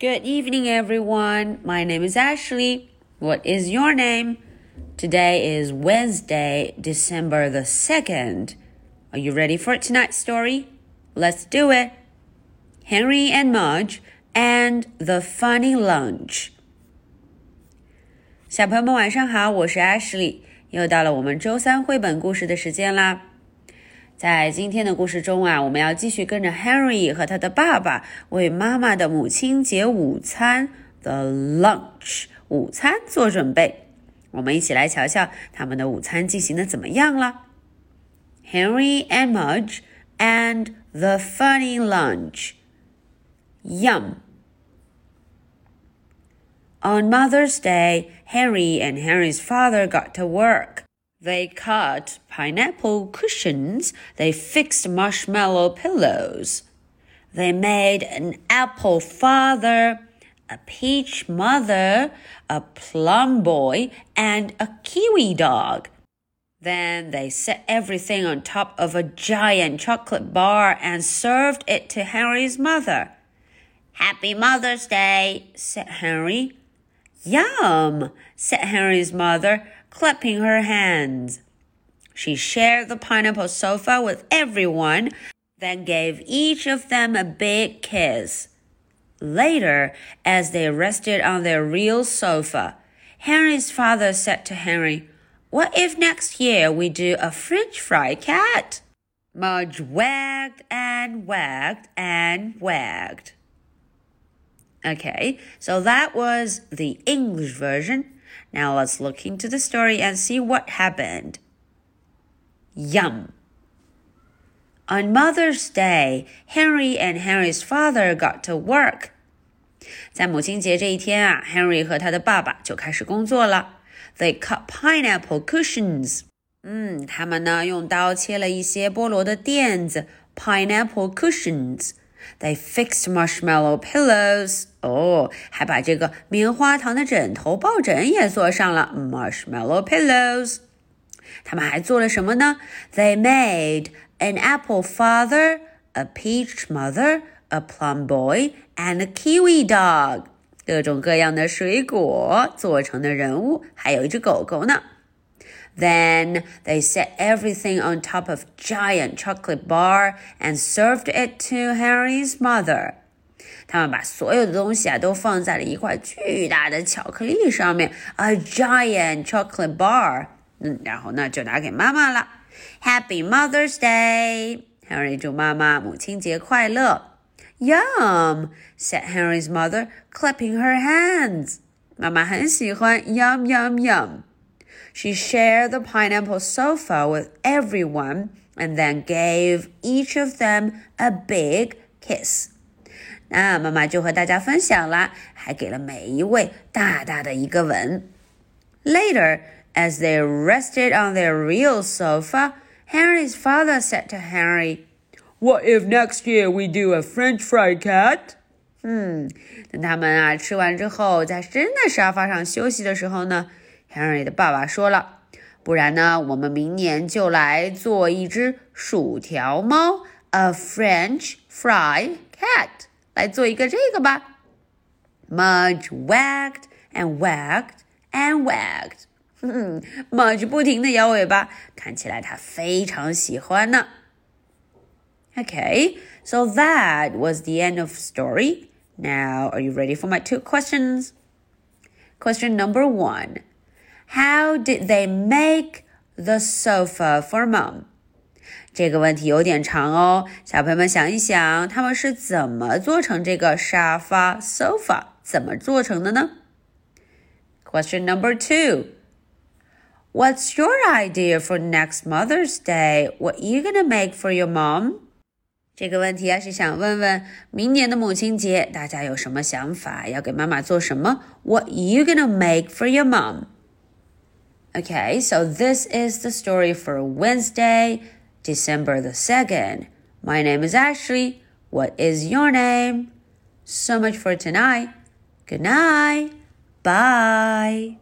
Good evening, everyone. My name is Ashley. What is your name? Today is Wednesday, December the 2nd. Are you ready for tonight's story? Let's do it. Henry and Mudge and the Funny Lunch. 小朋友们晚上好，我是 Ashley，又到了我们周三绘本故事的时间啦。 在今天的故事中啊，我们要继续跟着 Henry 和他的爸爸为妈妈的母亲节午餐 the lunch 午餐做准备。我们一起来瞧瞧他们的午餐进行的怎么样了。Henry and Mudge and the funny lunch. Yum. On Mother's Day, Henry and Henry's father got to work. They cut pineapple cushions. They fixed marshmallow pillows. They made an apple father, a peach mother, a plum boy, and a kiwi dog. Then they set everything on top of a giant chocolate bar and served it to Henry's mother. Happy Mother's Day, said Henry. Yum, said Henry's mother clapping her hands. She shared the pineapple sofa with everyone, then gave each of them a big kiss. Later, as they rested on their real sofa, Henry's father said to Henry, What if next year we do a French fry cat? Mudge wagged and wagged and wagged. Okay, so that was the English version. Now let's look into the story and see what happened. Yum. On Mother's Day, Henry and Henry's father got to work. 在母亲节这一天啊，Henry 和他的爸爸就开始工作了。They cut pineapple cushions. 嗯，他们呢用刀切了一些菠萝的垫子，pineapple cushions。they fixed marshmallow pillows. 哦，还把这个棉花糖的枕头抱枕也做上了 marshmallow pillows。他们还做了什么呢？They made an apple father, a peach mother, a plum boy, and a kiwi dog。各种各样的水果做成的人物，还有一只狗狗呢。then they set everything on top of giant chocolate bar and served it to Harry's mother. 他们把所有的东西啊都放在了一块巨大的巧克力上面，a giant chocolate bar。嗯，然后呢就拿给妈妈了。Happy Mother's Day! Henry 祝妈妈母亲节快乐。Yum! said Henry's mother, clapping her hands. 妈妈很喜欢 yum yum yum。she shared the pineapple sofa with everyone and then gave each of them a big kiss. 那妈妈就和大家分享了，还给了每一位大大的一个吻。Later, as they rested on their real sofa, Henry's father said to Henry, "What if next year we do a French fried cat?" 嗯，等他们啊吃完之后，在真的沙发上休息的时候呢。Henry 的爸爸说了：“不然呢，我们明年就来做一只薯条猫，a French fry cat， 来做一个这个吧。” Mudge wagged and wagged and wagged。嗯，Mudge 不停的摇尾巴，看起来他非常喜欢呢。Okay, so that was the end of story. Now, are you ready for my two questions? Question number one. How did they make the sofa for mom? 这个问题有点长哦，小朋友们想一想，他们是怎么做成这个沙发 sofa？怎么做成的呢？Question number two. What's your idea for next Mother's Day? What are you gonna make for your mom? 这个问题啊是想问问明年的母亲节，大家有什么想法？要给妈妈做什么？What are you gonna make for your mom? Okay, so this is the story for Wednesday, December the 2nd. My name is Ashley. What is your name? So much for tonight. Good night. Bye.